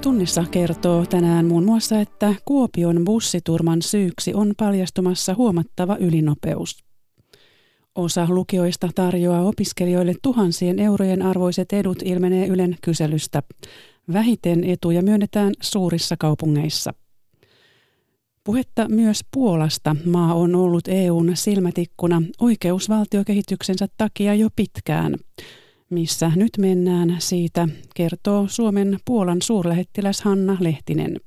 tunnissa kertoo tänään muun muassa, että Kuopion bussiturman syyksi on paljastumassa huomattava ylinopeus. Osa lukioista tarjoaa opiskelijoille tuhansien eurojen arvoiset edut ilmenee Ylen kyselystä. Vähiten etuja myönnetään suurissa kaupungeissa. Puhetta myös Puolasta. Maa on ollut EUn silmätikkuna oikeusvaltiokehityksensä takia jo pitkään. Missä nyt mennään, siitä kertoo Suomen Puolan suurlähettiläs Hanna Lehtinen.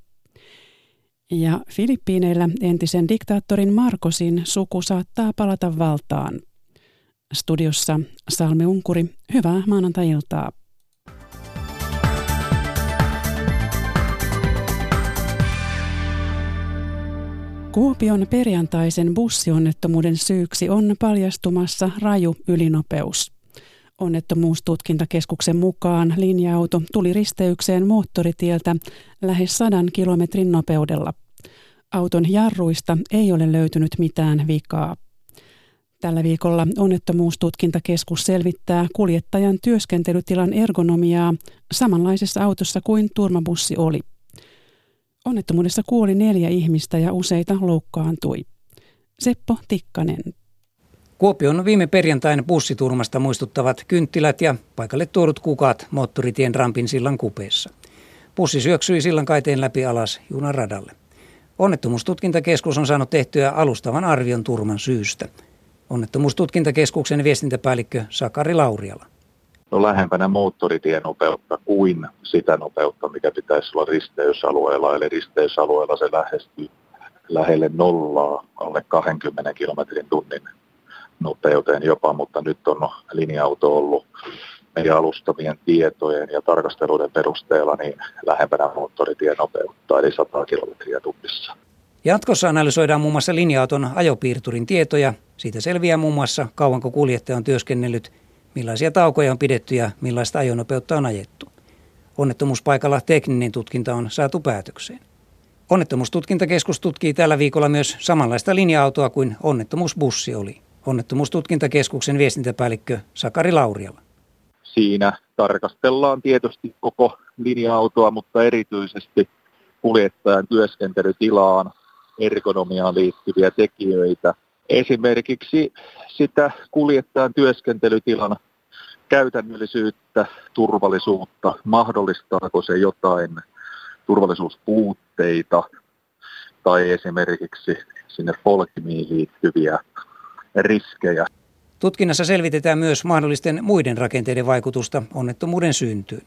Ja Filippiineillä entisen diktaattorin Markosin suku saattaa palata valtaan. Studiossa Salme Unkuri, hyvää maanantai-iltaa. Kuopion perjantaisen bussionnettomuuden syyksi on paljastumassa raju ylinopeus. Onnettomuustutkintakeskuksen mukaan linja-auto tuli risteykseen moottoritieltä lähes sadan kilometrin nopeudella. Auton jarruista ei ole löytynyt mitään vikaa. Tällä viikolla onnettomuustutkintakeskus selvittää kuljettajan työskentelytilan ergonomiaa samanlaisessa autossa kuin turmabussi oli. Onnettomuudessa kuoli neljä ihmistä ja useita loukkaantui. Seppo Tikkanen. Kuopion viime perjantain bussiturmasta muistuttavat kynttilät ja paikalle tuodut kukat moottoritien rampin sillan kupeessa. Bussi syöksyi sillan kaiteen läpi alas junan radalle. Onnettomuustutkintakeskus on saanut tehtyä alustavan arvion turman syystä. Onnettomuustutkintakeskuksen viestintäpäällikkö Sakari Lauriala. No lähempänä moottoritienopeutta kuin sitä nopeutta, mikä pitäisi olla risteysalueella. Eli risteysalueella se lähestyy lähelle nollaa alle 20 kilometrin tunnin nopeuteen jopa, mutta nyt on linja-auto ollut meidän alustavien tietojen ja tarkasteluiden perusteella niin lähempänä moottoritien nopeutta, eli 100 kilometriä tunnissa. Jatkossa analysoidaan muun muassa linja-auton ajopiirturin tietoja. Siitä selviää muun muassa kauanko kuljettaja on työskennellyt, millaisia taukoja on pidetty ja millaista ajonopeutta on ajettu. Onnettomuuspaikalla tekninen tutkinta on saatu päätökseen. Onnettomuustutkintakeskus tutkii tällä viikolla myös samanlaista linja-autoa kuin onnettomuusbussi oli. Onnettomuustutkintakeskuksen viestintäpäällikkö Sakari Lauriala. Siinä tarkastellaan tietysti koko linja-autoa, mutta erityisesti kuljettajan työskentelytilaan, ergonomiaan liittyviä tekijöitä. Esimerkiksi sitä kuljettajan työskentelytilan käytännöllisyyttä, turvallisuutta, mahdollistaako se jotain turvallisuuspuutteita tai esimerkiksi sinne polkimiin liittyviä riskejä. Tutkinnassa selvitetään myös mahdollisten muiden rakenteiden vaikutusta onnettomuuden syntyyn.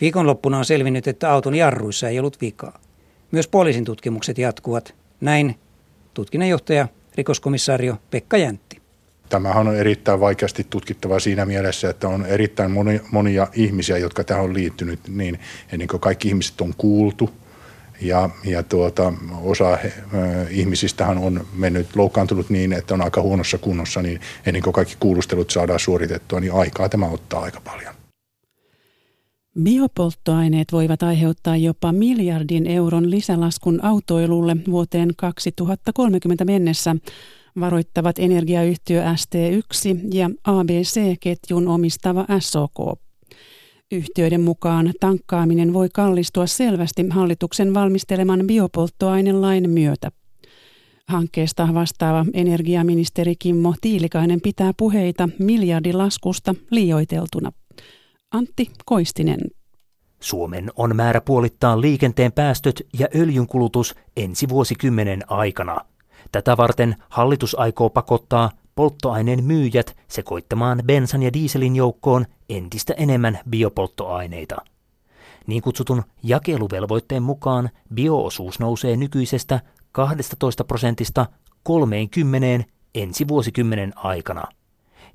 Viikonloppuna on selvinnyt, että auton jarruissa ei ollut vikaa. Myös poliisin tutkimukset jatkuvat. Näin tutkinnanjohtaja rikoskomissaario Pekka Jäntti. Tämähän on erittäin vaikeasti tutkittava siinä mielessä, että on erittäin monia ihmisiä, jotka tähän on liittynyt, niin ennen kuin kaikki ihmiset on kuultu – ja, ja tuota, osa äh, ihmisistähän on mennyt loukkaantunut niin, että on aika huonossa kunnossa, niin ennen kuin kaikki kuulustelut saadaan suoritettua, niin aikaa tämä ottaa aika paljon. Biopolttoaineet voivat aiheuttaa jopa miljardin euron lisälaskun autoilulle vuoteen 2030 mennessä, varoittavat energiayhtiö ST1 ja ABC-ketjun omistava SOK. Yhtiöiden mukaan tankkaaminen voi kallistua selvästi hallituksen valmisteleman biopolttoainelain myötä. Hankkeesta vastaava energiaministeri Kimmo Tiilikainen pitää puheita miljardilaskusta liioiteltuna. Antti Koistinen. Suomen on määrä puolittaa liikenteen päästöt ja öljynkulutus ensi vuosikymmenen aikana. Tätä varten hallitus aikoo pakottaa polttoaineen myyjät sekoittamaan bensan ja dieselin joukkoon entistä enemmän biopolttoaineita. Niin kutsutun jakeluvelvoitteen mukaan bioosuus nousee nykyisestä 12 prosentista 30 ensi vuosikymmenen aikana.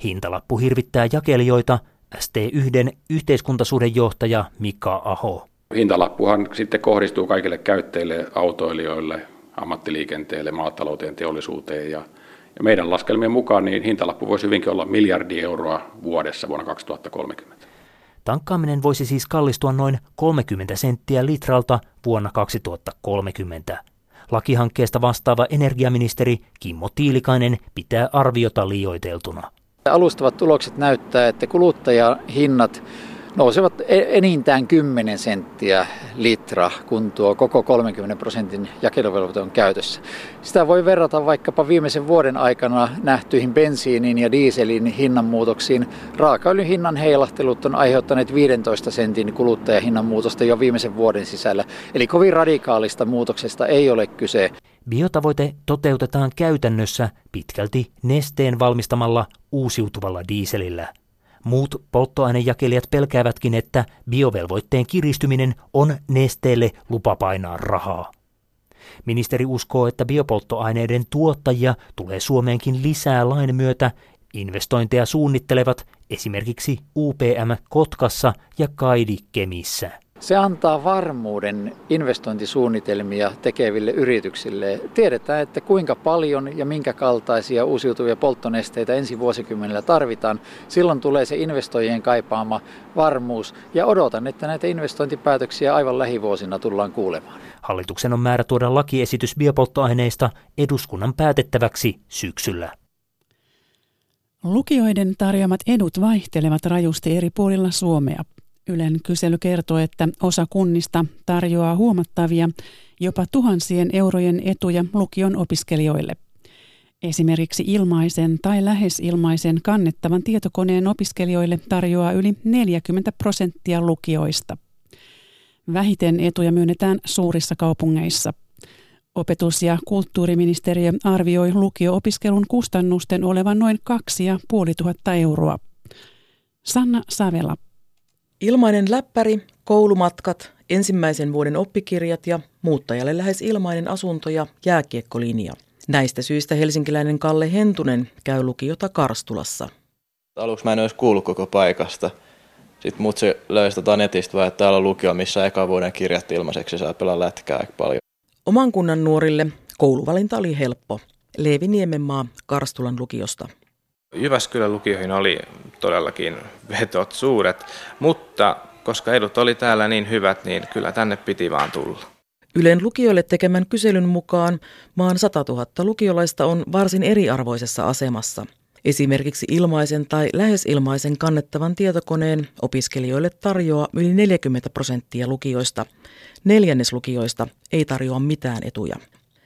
Hintalappu hirvittää jakelijoita, ST1 yhteiskuntasuhdejohtaja Mika Aho. Hintalappuhan sitten kohdistuu kaikille käyttäjille, autoilijoille, ammattiliikenteelle, maatalouteen, teollisuuteen ja ja meidän laskelmien mukaan niin hintalappu voisi hyvinkin olla miljardi euroa vuodessa vuonna 2030. Tankkaaminen voisi siis kallistua noin 30 senttiä litralta vuonna 2030. Lakihankkeesta vastaava energiaministeri Kimmo Tiilikainen pitää arviota liioiteltuna. Alustavat tulokset näyttää, että kuluttajahinnat nousevat e- enintään 10 senttiä litra, kun tuo koko 30 prosentin jakeluvelvoite on käytössä. Sitä voi verrata vaikkapa viimeisen vuoden aikana nähtyihin bensiinin ja dieselin hinnanmuutoksiin. Raakaöljyn hinnan heilahtelut on aiheuttaneet 15 sentin kuluttajahinnan muutosta jo viimeisen vuoden sisällä. Eli kovin radikaalista muutoksesta ei ole kyse. Biotavoite toteutetaan käytännössä pitkälti nesteen valmistamalla uusiutuvalla diiselillä. Muut polttoainejakelijat pelkäävätkin, että biovelvoitteen kiristyminen on nesteelle lupa painaa rahaa. Ministeri uskoo, että biopolttoaineiden tuottajia tulee Suomeenkin lisää lain myötä. Investointeja suunnittelevat esimerkiksi UPM Kotkassa ja Kaidi Kemissä. Se antaa varmuuden investointisuunnitelmia tekeville yrityksille. Tiedetään, että kuinka paljon ja minkä kaltaisia uusiutuvia polttonesteitä ensi vuosikymmenellä tarvitaan. Silloin tulee se investoijien kaipaama varmuus ja odotan, että näitä investointipäätöksiä aivan lähivuosina tullaan kuulemaan. Hallituksen on määrä tuoda lakiesitys biopolttoaineista eduskunnan päätettäväksi syksyllä. Lukioiden tarjoamat edut vaihtelevat rajusti eri puolilla Suomea. Ylen kysely kertoo, että osa kunnista tarjoaa huomattavia, jopa tuhansien eurojen etuja lukion opiskelijoille. Esimerkiksi ilmaisen tai lähes ilmaisen kannettavan tietokoneen opiskelijoille tarjoaa yli 40 prosenttia lukioista. Vähiten etuja myönnetään suurissa kaupungeissa. Opetus- ja kulttuuriministeriö arvioi lukio-opiskelun kustannusten olevan noin 2500 euroa. Sanna Savela. Ilmainen läppäri, koulumatkat, ensimmäisen vuoden oppikirjat ja muuttajalle lähes ilmainen asunto ja jääkiekkolinja. Näistä syistä helsinkiläinen Kalle Hentunen käy lukiota Karstulassa. Aluksi mä en olisi kuullut koko paikasta. Sitten mut se löysi tota netistä vaan, että täällä on lukio, missä eka vuoden kirjat ilmaiseksi saa pelaa lätkää aika paljon. Oman kunnan nuorille kouluvalinta oli helppo. Leevi Niemenmaa Karstulan lukiosta. Jyväskylän lukioihin oli todellakin vetot suuret, mutta koska edut oli täällä niin hyvät, niin kyllä tänne piti vaan tulla. Ylen lukijoille tekemän kyselyn mukaan maan 100 000 lukiolaista on varsin eriarvoisessa asemassa. Esimerkiksi ilmaisen tai lähes ilmaisen kannettavan tietokoneen opiskelijoille tarjoaa yli 40 prosenttia lukioista. Neljännes lukioista ei tarjoa mitään etuja.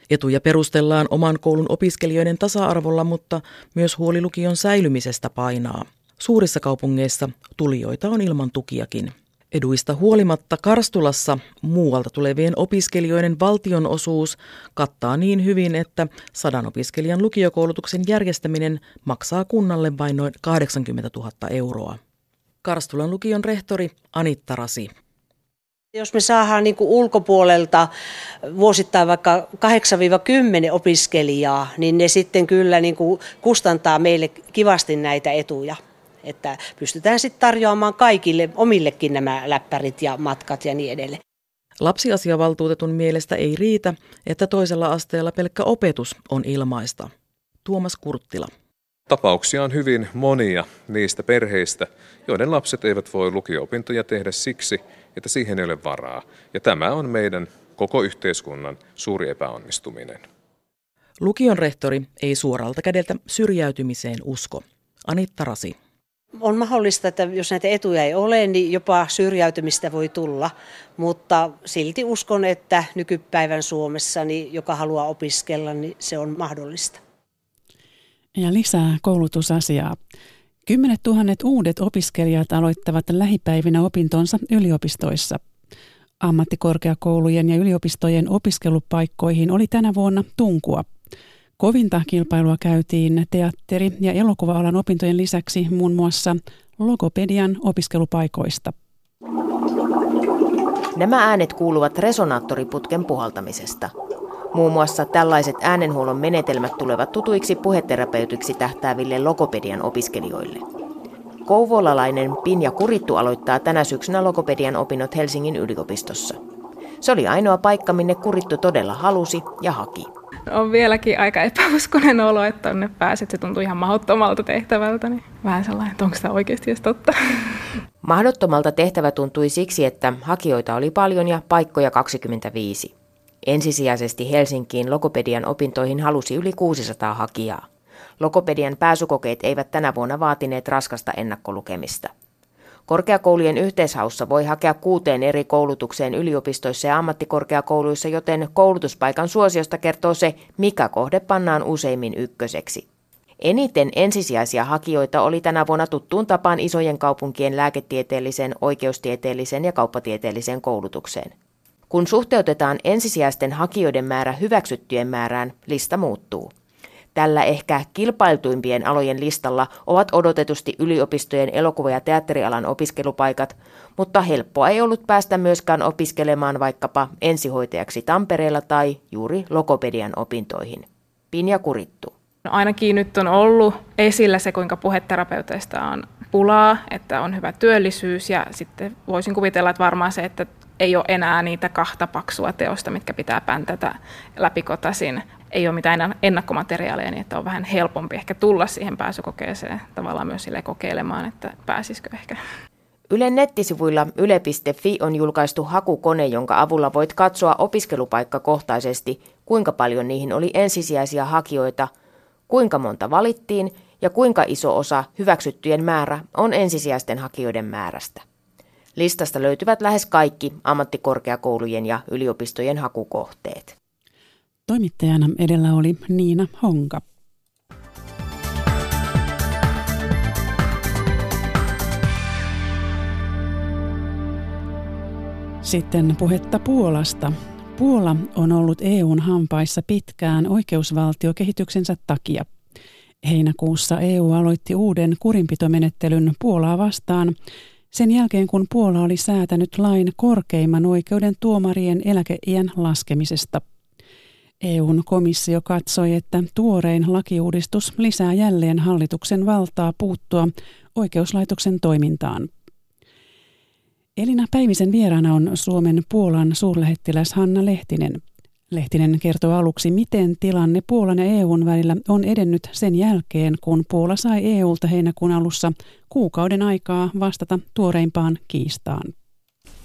Etuja perustellaan oman koulun opiskelijoiden tasa-arvolla, mutta myös huoli lukion säilymisestä painaa. Suurissa kaupungeissa tulijoita on ilman tukiakin. Eduista huolimatta Karstulassa muualta tulevien opiskelijoiden valtionosuus kattaa niin hyvin, että sadan opiskelijan lukiokoulutuksen järjestäminen maksaa kunnalle vain noin 80 000 euroa. Karstulan lukion rehtori Anitta Rasi. Jos me saadaan niin kuin ulkopuolelta vuosittain vaikka 8-10 opiskelijaa, niin ne sitten kyllä niin kuin kustantaa meille kivasti näitä etuja. Että pystytään sitten tarjoamaan kaikille omillekin nämä läppärit ja matkat ja niin edelleen. Lapsiasiavaltuutetun mielestä ei riitä, että toisella asteella pelkkä opetus on ilmaista. Tuomas Kurttila. Tapauksia on hyvin monia niistä perheistä, joiden lapset eivät voi lukio-opintoja tehdä siksi, että siihen ei ole varaa. Ja tämä on meidän koko yhteiskunnan suuri epäonnistuminen. Lukion rehtori ei suoralta kädeltä syrjäytymiseen usko. Anitta Rasi. On mahdollista, että jos näitä etuja ei ole, niin jopa syrjäytymistä voi tulla, mutta silti uskon, että nykypäivän Suomessa, niin joka haluaa opiskella, niin se on mahdollista. Ja lisää koulutusasiaa. Kymmenet tuhannet uudet opiskelijat aloittavat lähipäivinä opintonsa yliopistoissa. Ammattikorkeakoulujen ja yliopistojen opiskelupaikkoihin oli tänä vuonna tunkua. Kovinta kilpailua käytiin teatteri- ja elokuva-alan opintojen lisäksi muun muassa logopedian opiskelupaikoista. Nämä äänet kuuluvat resonaattoriputken puhaltamisesta. Muun muassa tällaiset äänenhuollon menetelmät tulevat tutuiksi puheterapeutiksi tähtääville logopedian opiskelijoille. Kouvolalainen Pinja Kurittu aloittaa tänä syksynä logopedian opinnot Helsingin yliopistossa. Se oli ainoa paikka, minne Kurittu todella halusi ja haki. On vieläkin aika epäuskonen olo, että tonne pääset. Se tuntuu ihan mahdottomalta tehtävältä. Niin vähän sellainen, että onko tämä oikeasti edes totta. Mahdottomalta tehtävä tuntui siksi, että hakijoita oli paljon ja paikkoja 25. Ensisijaisesti Helsinkiin logopedian opintoihin halusi yli 600 hakijaa. Logopedian pääsykokeet eivät tänä vuonna vaatineet raskasta ennakkolukemista. Korkeakoulujen yhteishaussa voi hakea kuuteen eri koulutukseen yliopistoissa ja ammattikorkeakouluissa, joten koulutuspaikan suosiosta kertoo se, mikä kohde pannaan useimmin ykköseksi. Eniten ensisijaisia hakijoita oli tänä vuonna tuttuun tapaan isojen kaupunkien lääketieteelliseen, oikeustieteelliseen ja kauppatieteelliseen koulutukseen. Kun suhteutetaan ensisijaisten hakijoiden määrä hyväksyttyjen määrään, lista muuttuu. Tällä ehkä kilpailtuimpien alojen listalla ovat odotetusti yliopistojen elokuva- ja teatterialan opiskelupaikat, mutta helppoa ei ollut päästä myöskään opiskelemaan vaikkapa ensihoitajaksi Tampereella tai juuri logopedian opintoihin. Pinja Kurittu. No ainakin nyt on ollut esillä se, kuinka puheterapeuteista on pulaa, että on hyvä työllisyys ja sitten voisin kuvitella, että varmaan se, että ei ole enää niitä kahta paksua teosta, mitkä pitää päntätä läpikotasin. Ei ole mitään ennakkomateriaaleja, niin että on vähän helpompi ehkä tulla siihen pääsykokeeseen tavallaan myös sille kokeilemaan, että pääsisikö ehkä. Ylen nettisivuilla yle.fi on julkaistu hakukone, jonka avulla voit katsoa opiskelupaikkakohtaisesti, kuinka paljon niihin oli ensisijaisia hakijoita, kuinka monta valittiin ja kuinka iso osa hyväksyttyjen määrä on ensisijaisten hakijoiden määrästä. Listasta löytyvät lähes kaikki ammattikorkeakoulujen ja yliopistojen hakukohteet. Toimittajana edellä oli Niina Honka. Sitten puhetta Puolasta. Puola on ollut EUn hampaissa pitkään oikeusvaltiokehityksensä takia. Heinäkuussa EU aloitti uuden kurinpitomenettelyn Puolaa vastaan, sen jälkeen kun Puola oli säätänyt lain korkeimman oikeuden tuomarien eläkeiän laskemisesta. EUn komissio katsoi, että tuorein lakiuudistus lisää jälleen hallituksen valtaa puuttua oikeuslaitoksen toimintaan. Elina Päivisen vieraana on Suomen Puolan suurlähettiläs Hanna Lehtinen. Lehtinen kertoo aluksi, miten tilanne Puolan ja EUn välillä on edennyt sen jälkeen, kun Puola sai EUlta heinäkuun alussa kuukauden aikaa vastata tuoreimpaan kiistaan.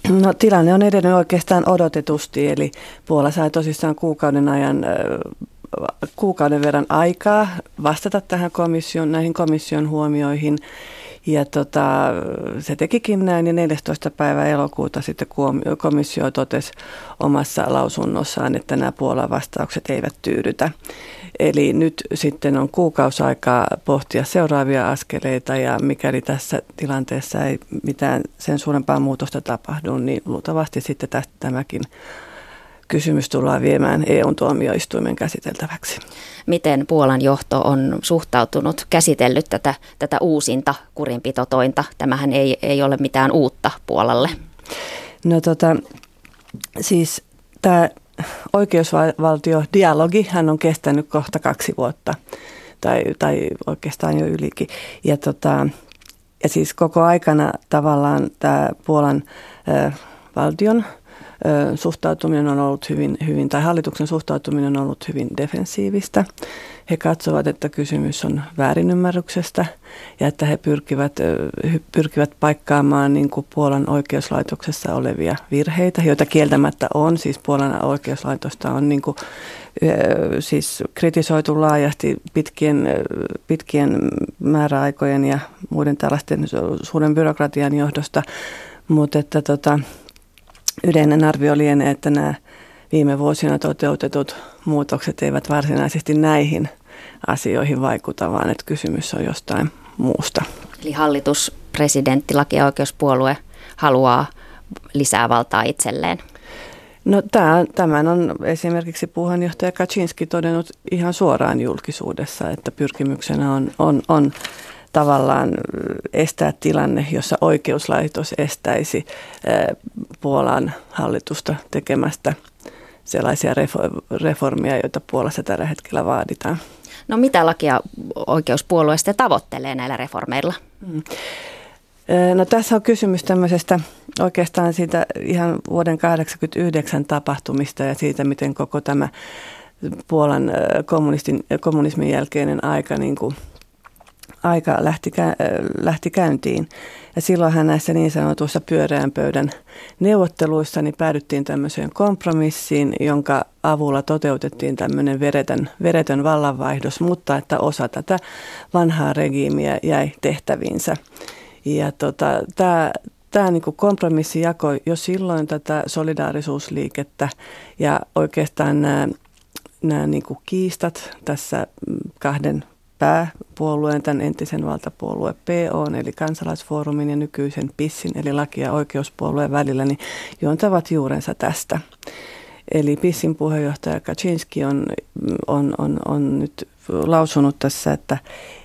No, tilanne on edennyt oikeastaan odotetusti, eli Puola sai tosissaan kuukauden ajan kuukauden verran aikaa vastata tähän komission, näihin komission huomioihin. Ja tota, se tekikin näin ja 14. päivä elokuuta sitten komissio totesi omassa lausunnossaan, että nämä Puolan vastaukset eivät tyydytä. Eli nyt sitten on kuukausaikaa pohtia seuraavia askeleita ja mikäli tässä tilanteessa ei mitään sen suurempaa muutosta tapahdu, niin luultavasti sitten tästä tämäkin kysymys tullaan viemään EU-tuomioistuimen käsiteltäväksi. Miten Puolan johto on suhtautunut, käsitellyt tätä, tätä uusinta kurinpitotointa? Tämähän ei, ei ole mitään uutta Puolalle. No tota, siis tämä oikeusvaltiodialogi, hän on kestänyt kohta kaksi vuotta tai, tai oikeastaan jo ylikin. Ja, tota, ja siis koko aikana tavallaan tämä Puolan äh, valtion suhtautuminen on ollut hyvin, hyvin, tai hallituksen suhtautuminen on ollut hyvin defensiivistä. He katsovat, että kysymys on väärinymmärryksestä ja että he pyrkivät, pyrkivät paikkaamaan niin kuin Puolan oikeuslaitoksessa olevia virheitä, joita kieltämättä on. Siis Puolan oikeuslaitosta on niin kuin, siis kritisoitu laajasti pitkien, pitkien määräaikojen ja muiden tällaisten suuren byrokratian johdosta, mutta että tota, yleinen arvio lienee, että nämä viime vuosina toteutetut muutokset eivät varsinaisesti näihin asioihin vaikuta, vaan että kysymys on jostain muusta. Eli hallitus, presidentti, laki- ja oikeuspuolue haluaa lisää valtaa itselleen. No tämän on esimerkiksi puheenjohtaja Kaczynski todennut ihan suoraan julkisuudessa, että pyrkimyksenä on, on, on tavallaan estää tilanne, jossa oikeuslaitos estäisi Puolan hallitusta tekemästä sellaisia reformia, joita Puolassa tällä hetkellä vaaditaan. No mitä lakia oikeuspuolue sitten tavoittelee näillä reformeilla? Mm. No tässä on kysymys tämmöisestä oikeastaan siitä ihan vuoden 1989 tapahtumista ja siitä, miten koko tämä Puolan kommunismin jälkeinen aika niin kuin aika lähti, lähti käyntiin. Ja silloinhan näissä niin sanotuissa pyöreän pöydän neuvotteluissa niin päädyttiin tämmöiseen kompromissiin, jonka avulla toteutettiin tämmöinen veretön, veretön vallanvaihdos, mutta että osa tätä vanhaa regiimiä jäi tehtäviinsä. Ja tota, tämä tämä niin kompromissi jakoi jo silloin tätä solidaarisuusliikettä ja oikeastaan nämä, nämä niin kiistat tässä kahden pääpuolueen, tämän entisen valtapuolue PO, eli kansalaisfoorumin ja nykyisen PISSin, eli laki- ja oikeuspuolueen välillä, niin juontavat juurensa tästä. Eli PISSin puheenjohtaja Kaczynski on, on, on, on nyt lausunut tässä, että,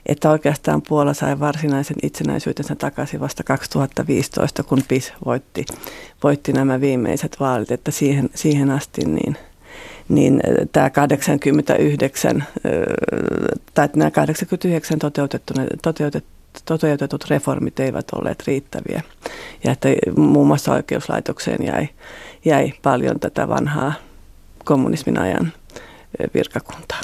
että oikeastaan Puola sai varsinaisen itsenäisyytensä takaisin vasta 2015, kun PIS voitti, voitti nämä viimeiset vaalit, että siihen, siihen asti niin, niin tämä 89, tai nämä 89 toteutettu, toteutetut reformit eivät olleet riittäviä ja että muun muassa oikeuslaitokseen jäi, jäi paljon tätä vanhaa kommunismin ajan virkakuntaa.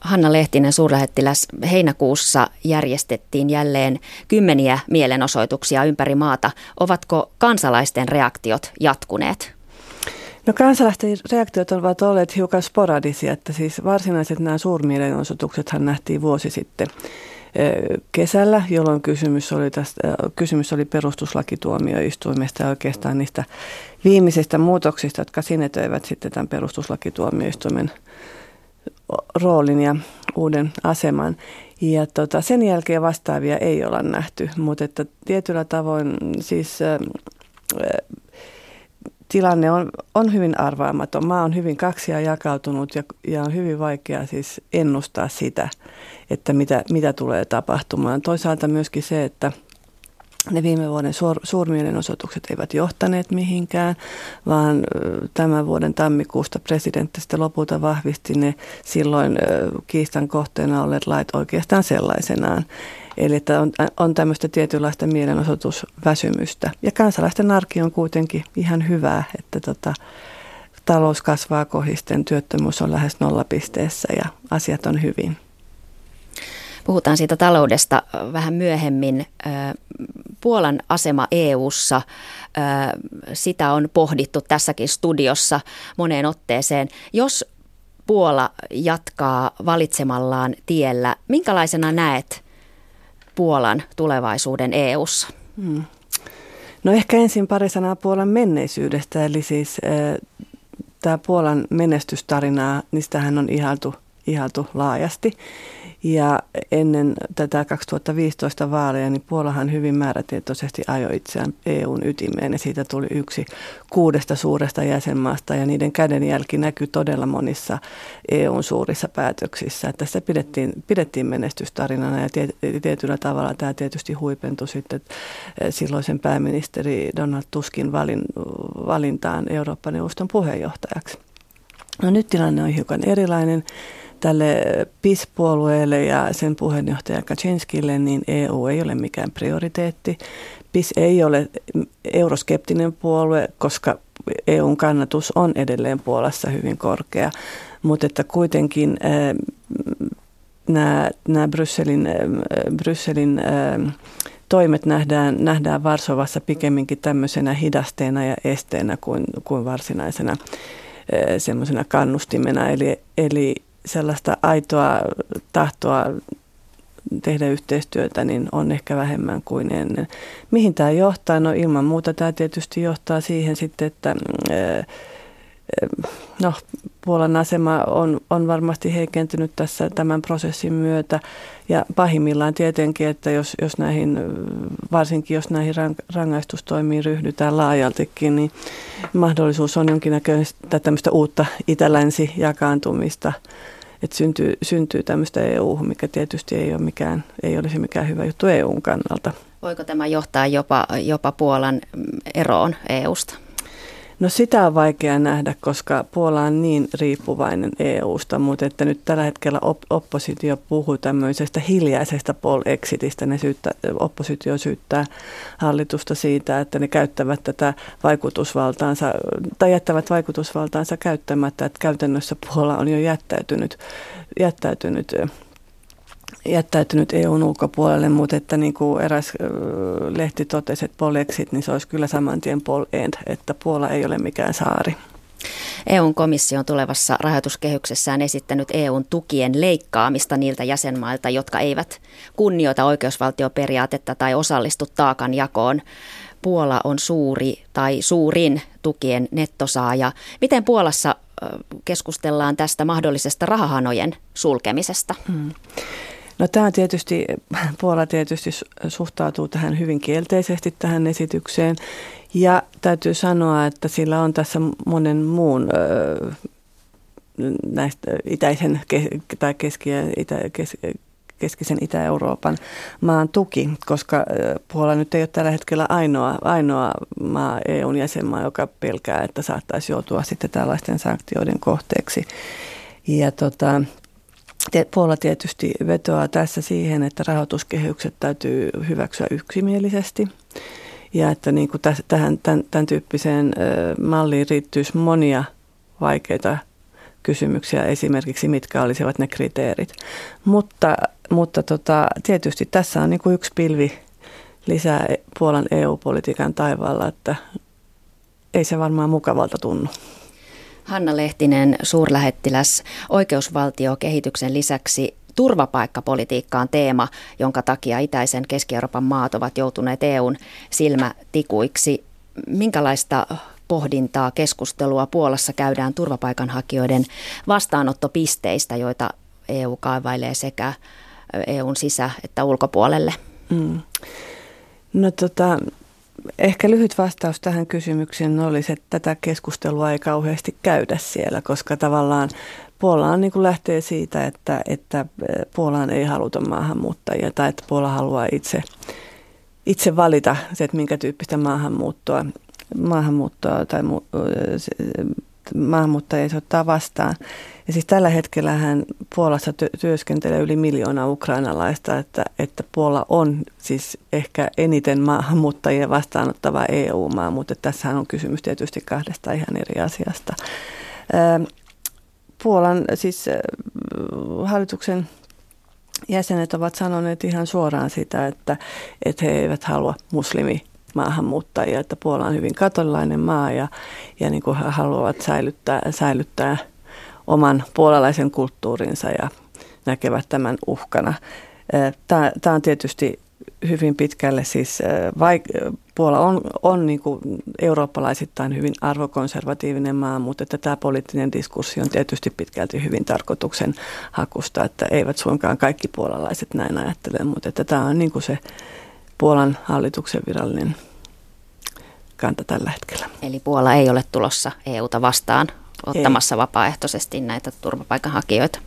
Hanna Lehtinen suurlähettiläs, heinäkuussa järjestettiin jälleen kymmeniä mielenosoituksia ympäri maata. Ovatko kansalaisten reaktiot jatkuneet? No kansalaisten reaktiot ovat olleet hiukan sporadisia, että siis varsinaiset nämä suurmielenosoituksethan nähtiin vuosi sitten kesällä, jolloin kysymys oli, tästä, kysymys oli perustuslakituomioistuimesta ja oikeastaan niistä viimeisistä muutoksista, jotka sinetöivät sitten tämän perustuslakituomioistuimen roolin ja uuden aseman. Ja tota, sen jälkeen vastaavia ei olla nähty, mutta että tietyllä tavoin siis tilanne on, on hyvin arvaamaton. Maa on hyvin kaksia jakautunut ja, ja on hyvin vaikea siis ennustaa sitä, että mitä, mitä tulee tapahtumaan. Toisaalta myöskin se, että – ne viime vuoden suur, suurmielenosoitukset eivät johtaneet mihinkään, vaan tämän vuoden tammikuusta presidentti sitten lopulta vahvisti ne silloin kiistan kohteena olleet lait oikeastaan sellaisenaan. Eli että on, on tämmöistä tietynlaista mielenosoitusväsymystä. Ja kansalaisten arki on kuitenkin ihan hyvää, että tota, talous kasvaa kohisten, työttömyys on lähes nollapisteessä ja asiat on hyvin. Puhutaan siitä taloudesta vähän myöhemmin. Puolan asema EU:ssa sitä on pohdittu tässäkin studiossa moneen otteeseen. Jos Puola jatkaa valitsemallaan tiellä, minkälaisena näet Puolan tulevaisuuden EU:ssa? Hmm. No ehkä ensin pari sanaa Puolan menneisyydestä, eli siis äh, tämä Puolan menestystarinaa, niistähän on ihaltu, ihaltu laajasti. Ja ennen tätä 2015 vaaleja, niin Puolahan hyvin määrätietoisesti ajoi itseään EUn ytimeen ja siitä tuli yksi kuudesta suuresta jäsenmaasta ja niiden kädenjälki näkyy todella monissa EUn suurissa päätöksissä. Se pidettiin, pidettiin menestystarinana ja tietyllä tavalla tämä tietysti huipentui sitten eh, silloisen pääministeri Donald Tuskin valin, valintaan Euroopan neuvoston puheenjohtajaksi. No nyt tilanne on hiukan erilainen tälle PIS-puolueelle ja sen puheenjohtaja Kaczynskille, niin EU ei ole mikään prioriteetti. PIS ei ole euroskeptinen puolue, koska EUn kannatus on edelleen Puolassa hyvin korkea, mutta että kuitenkin nämä, nämä Brysselin, Brysselin toimet nähdään, nähdään Varsovassa pikemminkin tämmöisenä hidasteena ja esteenä kuin, kuin varsinaisena semmoisena kannustimena. Eli, eli sellaista aitoa tahtoa tehdä yhteistyötä, niin on ehkä vähemmän kuin ennen. Mihin tämä johtaa? No ilman muuta tämä tietysti johtaa siihen sitten, että no, Puolan asema on, on varmasti heikentynyt tässä tämän prosessin myötä. Ja pahimmillaan tietenkin, että jos, jos näihin, varsinkin jos näihin rangaistustoimiin ryhdytään laajaltikin, niin mahdollisuus on jonkinnäköistä tämmöistä uutta itä-länsi jakaantumista että syntyy, syntyy tämmöistä EU, mikä tietysti ei, ole mikään, ei olisi mikään hyvä juttu EUn kannalta. Voiko tämä johtaa jopa, jopa Puolan eroon EUsta? No sitä on vaikea nähdä, koska Puola on niin riippuvainen EUsta, mutta että nyt tällä hetkellä op- oppositio puhuu tämmöisestä hiljaisesta pol-exitistä. Ne syyttä, oppositio syyttää hallitusta siitä, että ne käyttävät tätä vaikutusvaltaansa tai jättävät vaikutusvaltaansa käyttämättä, että käytännössä Puola on jo jättäytynyt, jättäytynyt jättäytynyt EUn ulkopuolelle, mutta että niin kuin eräs lehti totesi, että Polexit, niin se olisi kyllä saman tien Pol End, että Puola ei ole mikään saari. EUn komissio on tulevassa rahoituskehyksessään esittänyt EUn tukien leikkaamista niiltä jäsenmailta, jotka eivät kunnioita oikeusvaltioperiaatetta tai osallistu taakan jakoon. Puola on suuri tai suurin tukien nettosaaja. Miten Puolassa keskustellaan tästä mahdollisesta rahahanojen sulkemisesta? Hmm. No tämä tietysti, Puola tietysti suhtautuu tähän hyvin kielteisesti tähän esitykseen ja täytyy sanoa, että sillä on tässä monen muun näistä itäisen tai keski- ja itä, kes, keskisen Itä-Euroopan maan tuki, koska Puola nyt ei ole tällä hetkellä ainoa, ainoa maa, EUn jäsenmaa, joka pelkää, että saattaisi joutua sitten tällaisten sanktioiden kohteeksi. Ja tota, Puola tietysti vetoaa tässä siihen, että rahoituskehykset täytyy hyväksyä yksimielisesti ja että niin kuin tähän, tämän, tämän tyyppiseen malliin riittyisi monia vaikeita kysymyksiä, esimerkiksi mitkä olisivat ne kriteerit. Mutta, mutta tota, tietysti tässä on niin kuin yksi pilvi lisää Puolan EU-politiikan taivaalla, että ei se varmaan mukavalta tunnu. Hanna Lehtinen, suurlähettiläs, oikeusvaltiokehityksen lisäksi turvapaikkapolitiikka on teema, jonka takia itäisen Keski-Euroopan maat ovat joutuneet EUn silmätikuiksi. Minkälaista pohdintaa, keskustelua Puolassa käydään turvapaikanhakijoiden vastaanottopisteistä, joita EU kaivailee sekä EUn sisä- että ulkopuolelle? Mm. No tota, ehkä lyhyt vastaus tähän kysymykseen olisi, että tätä keskustelua ei kauheasti käydä siellä, koska tavallaan Puola niin kuin lähtee siitä, että, että Puolaan ei haluta maahanmuuttajia tai että Puola haluaa itse, itse valita se, että minkä tyyppistä maahanmuuttoa, maahanmuuttoa tai mu, maahanmuuttajia ottaa vastaan. Ja siis tällä hetkellä hän Puolassa työskentelee yli miljoona ukrainalaista, että, että Puola on siis ehkä eniten maahanmuuttajia vastaanottava EU-maa, mutta tässähän on kysymys tietysti kahdesta ihan eri asiasta. Puolan siis hallituksen jäsenet ovat sanoneet ihan suoraan sitä, että, että he eivät halua muslimi maahanmuuttajia, että Puola on hyvin katolilainen maa ja, ja niin kuin he haluavat säilyttää, säilyttää oman puolalaisen kulttuurinsa ja näkevät tämän uhkana. Tämä, tämä on tietysti hyvin pitkälle siis, vaik- Puola on, on niin kuin eurooppalaisittain hyvin arvokonservatiivinen maa, mutta että tämä poliittinen diskurssi on tietysti pitkälti hyvin tarkoituksen hakusta, että eivät suinkaan kaikki puolalaiset näin ajattele, mutta että tämä on niin kuin se Puolan hallituksen virallinen kanta tällä hetkellä. Eli Puola ei ole tulossa EUta vastaan ottamassa ei. vapaaehtoisesti näitä turvapaikanhakijoita.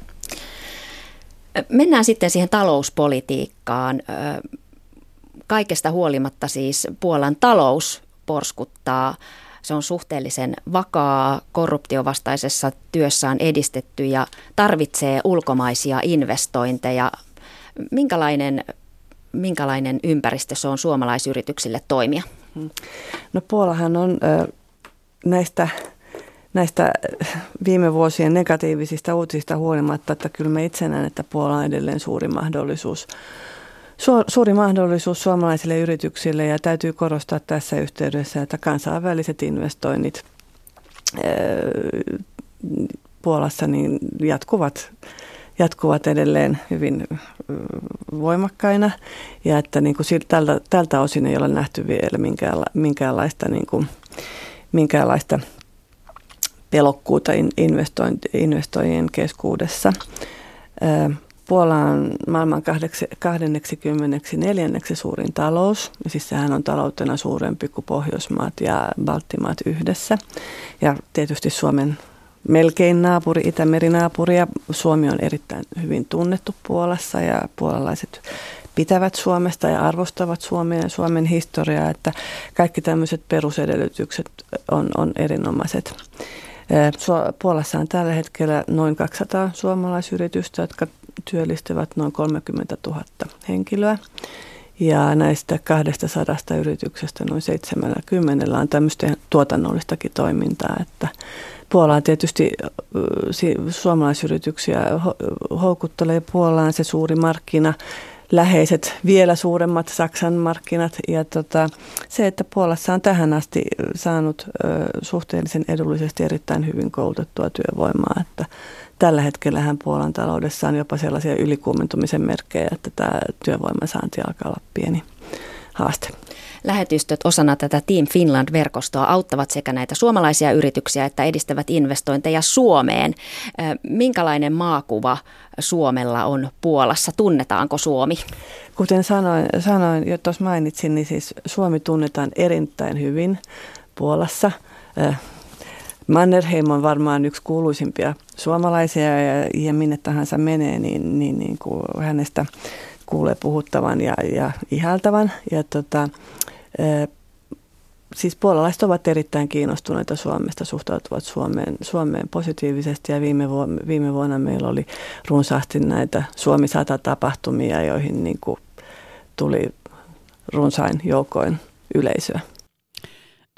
Mennään sitten siihen talouspolitiikkaan. Kaikesta huolimatta siis Puolan talous porskuttaa. Se on suhteellisen vakaa, korruptiovastaisessa työssään edistetty ja tarvitsee ulkomaisia investointeja. Minkälainen, minkälainen ympäristö se on suomalaisyrityksille toimia? No Puolahan on näistä näistä viime vuosien negatiivisista uutisista huolimatta, että kyllä me itse näen, että Puola on edelleen suuri mahdollisuus. Suuri mahdollisuus suomalaisille yrityksille ja täytyy korostaa tässä yhteydessä, että kansainväliset investoinnit Puolassa niin jatkuvat, jatkuvat edelleen hyvin voimakkaina ja että niin kuin tältä, tältä osin ei ole nähty vielä minkäänla, minkäänlaista, niin kuin, minkäänlaista – pelokkuutta investoijien keskuudessa. Puola on maailman 24. suurin talous, ja siis sehän on taloutena suurempi kuin Pohjoismaat ja Baltimaat yhdessä. Ja tietysti Suomen melkein naapuri, Itämeri-naapuri, ja Suomi on erittäin hyvin tunnettu Puolassa, ja puolalaiset pitävät Suomesta ja arvostavat Suomea ja Suomen historiaa, että kaikki tämmöiset perusedellytykset on, on erinomaiset. Puolassa on tällä hetkellä noin 200 suomalaisyritystä, jotka työllistävät noin 30 000 henkilöä. Ja näistä 200 yrityksestä noin 70 on tämmöistä tuotannollistakin toimintaa, että Puolaan tietysti suomalaisyrityksiä houkuttelee Puolaan se suuri markkina, läheiset vielä suuremmat Saksan markkinat. Ja tota, se, että Puolassa on tähän asti saanut suhteellisen edullisesti erittäin hyvin koulutettua työvoimaa, että tällä hetkellä Puolan taloudessa on jopa sellaisia ylikuumentumisen merkkejä, että tämä työvoiman saanti alkaa olla pieni haaste. Lähetystöt osana tätä Team Finland-verkostoa auttavat sekä näitä suomalaisia yrityksiä että edistävät investointeja Suomeen. Minkälainen maakuva Suomella on Puolassa? Tunnetaanko Suomi? Kuten sanoin, sanoin jo tuossa mainitsin, niin siis Suomi tunnetaan erittäin hyvin Puolassa. Mannerheim on varmaan yksi kuuluisimpia suomalaisia ja, ja minne tahansa menee, niin, niin, niin kuin hänestä kuulee puhuttavan ja, ja ihaltavan. Ja tota, siis puolalaiset ovat erittäin kiinnostuneita Suomesta, suhtautuvat Suomeen, Suomeen positiivisesti ja viime, vuonna, viime vuonna meillä oli runsaasti näitä Suomi 100 tapahtumia, joihin niin kuin tuli runsain joukoin yleisöä.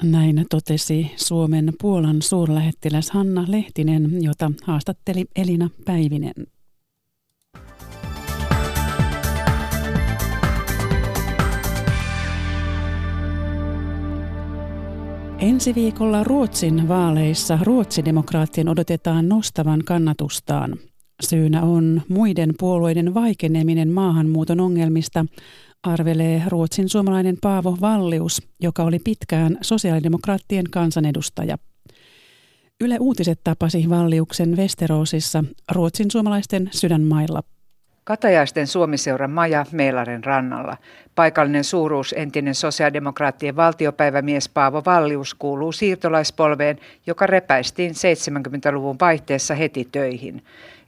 Näin totesi Suomen Puolan suurlähettiläs Hanna Lehtinen, jota haastatteli Elina Päivinen. Ensi viikolla Ruotsin vaaleissa ruotsidemokraattien odotetaan nostavan kannatustaan. Syynä on muiden puolueiden vaikeneminen maahanmuuton ongelmista, arvelee ruotsin suomalainen Paavo Vallius, joka oli pitkään sosiaalidemokraattien kansanedustaja. Yle Uutiset tapasi Valliuksen Westerosissa ruotsin suomalaisten sydänmailla. Katajaisten Suomiseuran maja Meilaren rannalla. Paikallinen suuruus, entinen sosiaalidemokraattien valtiopäivämies Paavo Vallius kuuluu siirtolaispolveen, joka repäistiin 70-luvun vaihteessa heti töihin.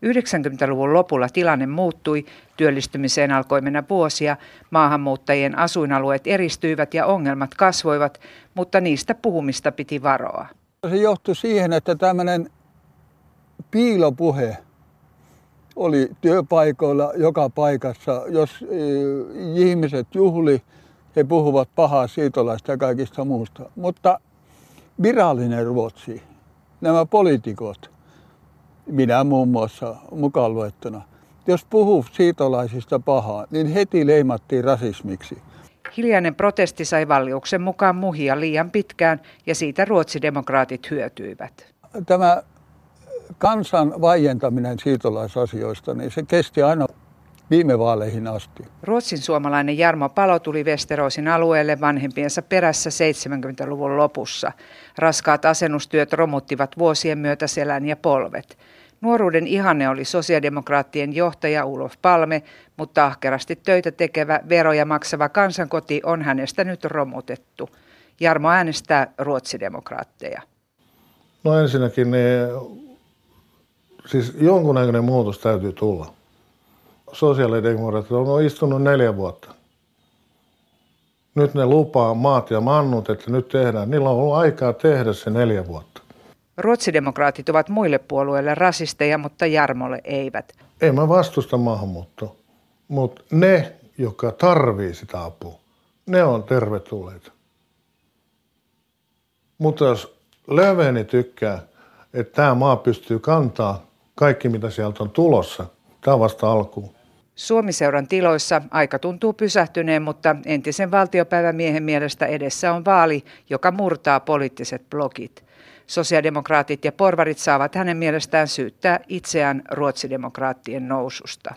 90-luvun lopulla tilanne muuttui, työllistymiseen alkoi mennä vuosia, maahanmuuttajien asuinalueet eristyivät ja ongelmat kasvoivat, mutta niistä puhumista piti varoa. Se johtui siihen, että tämmöinen piilopuhe oli työpaikoilla joka paikassa. Jos e, ihmiset juhli, he puhuvat pahaa siitolaista ja kaikista muusta. Mutta virallinen Ruotsi, nämä poliitikot, minä muun muassa mukaan luettuna, jos puhuu siitolaisista pahaa, niin heti leimattiin rasismiksi. Hiljainen protesti sai Valliuksen mukaan muhia liian pitkään ja siitä ruotsidemokraatit hyötyivät. Tämä kansan vaientaminen siirtolaisasioista, niin se kesti aina viime vaaleihin asti. Ruotsin suomalainen Jarmo Palo tuli Westeroosin alueelle vanhempiensa perässä 70-luvun lopussa. Raskaat asennustyöt romuttivat vuosien myötä selän ja polvet. Nuoruuden ihanne oli sosiaalidemokraattien johtaja Ulof Palme, mutta ahkerasti töitä tekevä veroja maksava kansankoti on hänestä nyt romutettu. Jarmo äänestää ruotsidemokraatteja. No ensinnäkin ne siis jonkunnäköinen muutos täytyy tulla. Sosiaalidemokraatit on istunut neljä vuotta. Nyt ne lupaa maat ja mannut, että nyt tehdään. Niillä on ollut aikaa tehdä se neljä vuotta. Ruotsidemokraatit ovat muille puolueille rasisteja, mutta Jarmolle eivät. Ei mä vastusta maahanmuuttoa, mutta ne, jotka tarvii sitä apua, ne on tervetulleita. Mutta jos Löveni tykkää, että tämä maa pystyy kantaa kaikki, mitä sieltä on tulossa. Tämä on vasta alkuun. Suomiseuran tiloissa aika tuntuu pysähtyneen, mutta entisen valtiopäivämiehen mielestä edessä on vaali, joka murtaa poliittiset blokit. Sosiaalidemokraatit ja porvarit saavat hänen mielestään syyttää itseään ruotsidemokraattien noususta.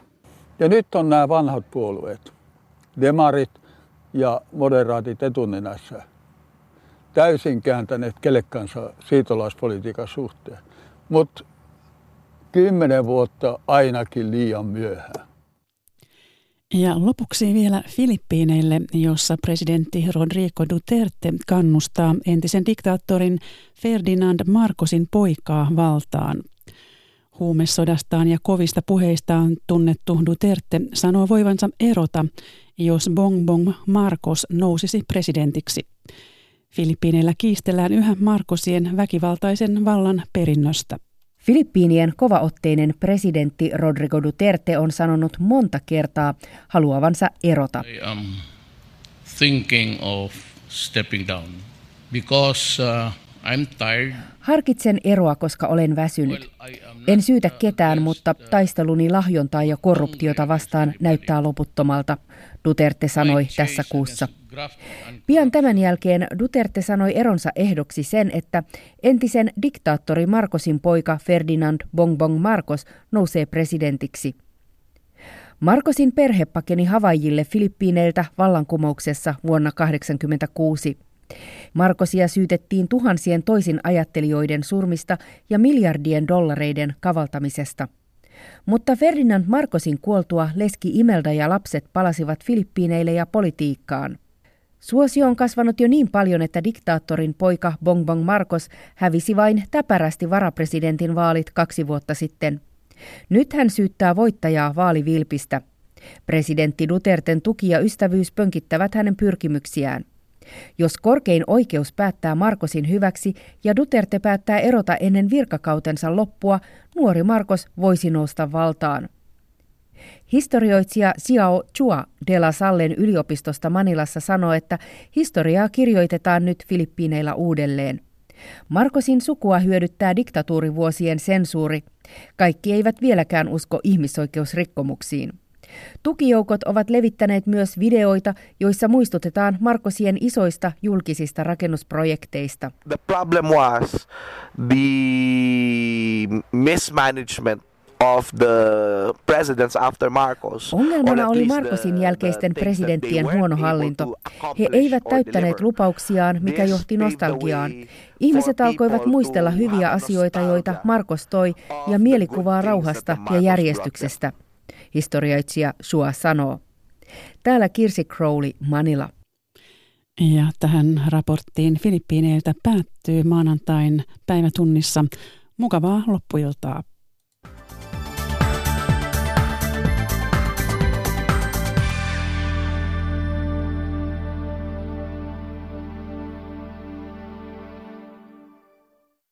Ja nyt on nämä vanhat puolueet, demarit ja moderaatit etunenässä, täysin kääntäneet kelekkansa siitolaispolitiikan suhteen. Mutta kymmenen vuotta ainakin liian myöhään. Ja lopuksi vielä Filippiineille, jossa presidentti Rodrigo Duterte kannustaa entisen diktaattorin Ferdinand Marcosin poikaa valtaan. Huumesodastaan ja kovista puheistaan tunnettu Duterte sanoo voivansa erota, jos Bongbong Marcos nousisi presidentiksi. Filippiineillä kiistellään yhä Marcosien väkivaltaisen vallan perinnöstä. Filippiinien kovaotteinen presidentti Rodrigo Duterte on sanonut monta kertaa haluavansa erota. I am thinking of stepping down because uh, Harkitsen eroa, koska olen väsynyt. En syytä ketään, mutta taisteluni lahjontaa ja korruptiota vastaan näyttää loputtomalta, Duterte sanoi tässä kuussa. Pian tämän jälkeen Duterte sanoi eronsa ehdoksi sen, että entisen diktaattori Marcosin poika Ferdinand Bongbong Marcos nousee presidentiksi. Marcosin perhe pakeni Havaijille Filippiineiltä vallankumouksessa vuonna 1986. Markosia syytettiin tuhansien toisin ajattelijoiden surmista ja miljardien dollareiden kavaltamisesta. Mutta Ferdinand Markosin kuoltua leski Imelda ja lapset palasivat Filippiineille ja politiikkaan. Suosio on kasvanut jo niin paljon, että diktaattorin poika Bongbong Marcos hävisi vain täpärästi varapresidentin vaalit kaksi vuotta sitten. Nyt hän syyttää voittajaa vaalivilpistä. Presidentti Duterten tuki ja ystävyys pönkittävät hänen pyrkimyksiään. Jos korkein oikeus päättää Markosin hyväksi ja Duterte päättää erota ennen virkakautensa loppua, nuori Markos voisi nousta valtaan. Historioitsija Xiao Chua de la Sallen yliopistosta Manilassa sanoi, että historiaa kirjoitetaan nyt Filippiineillä uudelleen. Markosin sukua hyödyttää diktatuurivuosien sensuuri. Kaikki eivät vieläkään usko ihmisoikeusrikkomuksiin. Tukijoukot ovat levittäneet myös videoita, joissa muistutetaan Markosien isoista julkisista rakennusprojekteista. The problem was the mismanagement of the presidents after Marcos. Ongelmana oli Marcosin jälkeisten presidenttien huono hallinto. He eivät täyttäneet lupauksiaan, mikä johti nostalgiaan. Ihmiset alkoivat muistella hyviä asioita, joita Marcos toi, ja mielikuvaa rauhasta ja järjestyksestä historioitsija Sua sanoo. Täällä Kirsi Crowley, Manila. Ja tähän raporttiin Filippiineiltä päättyy maanantain päivätunnissa. Mukavaa loppuiltaa.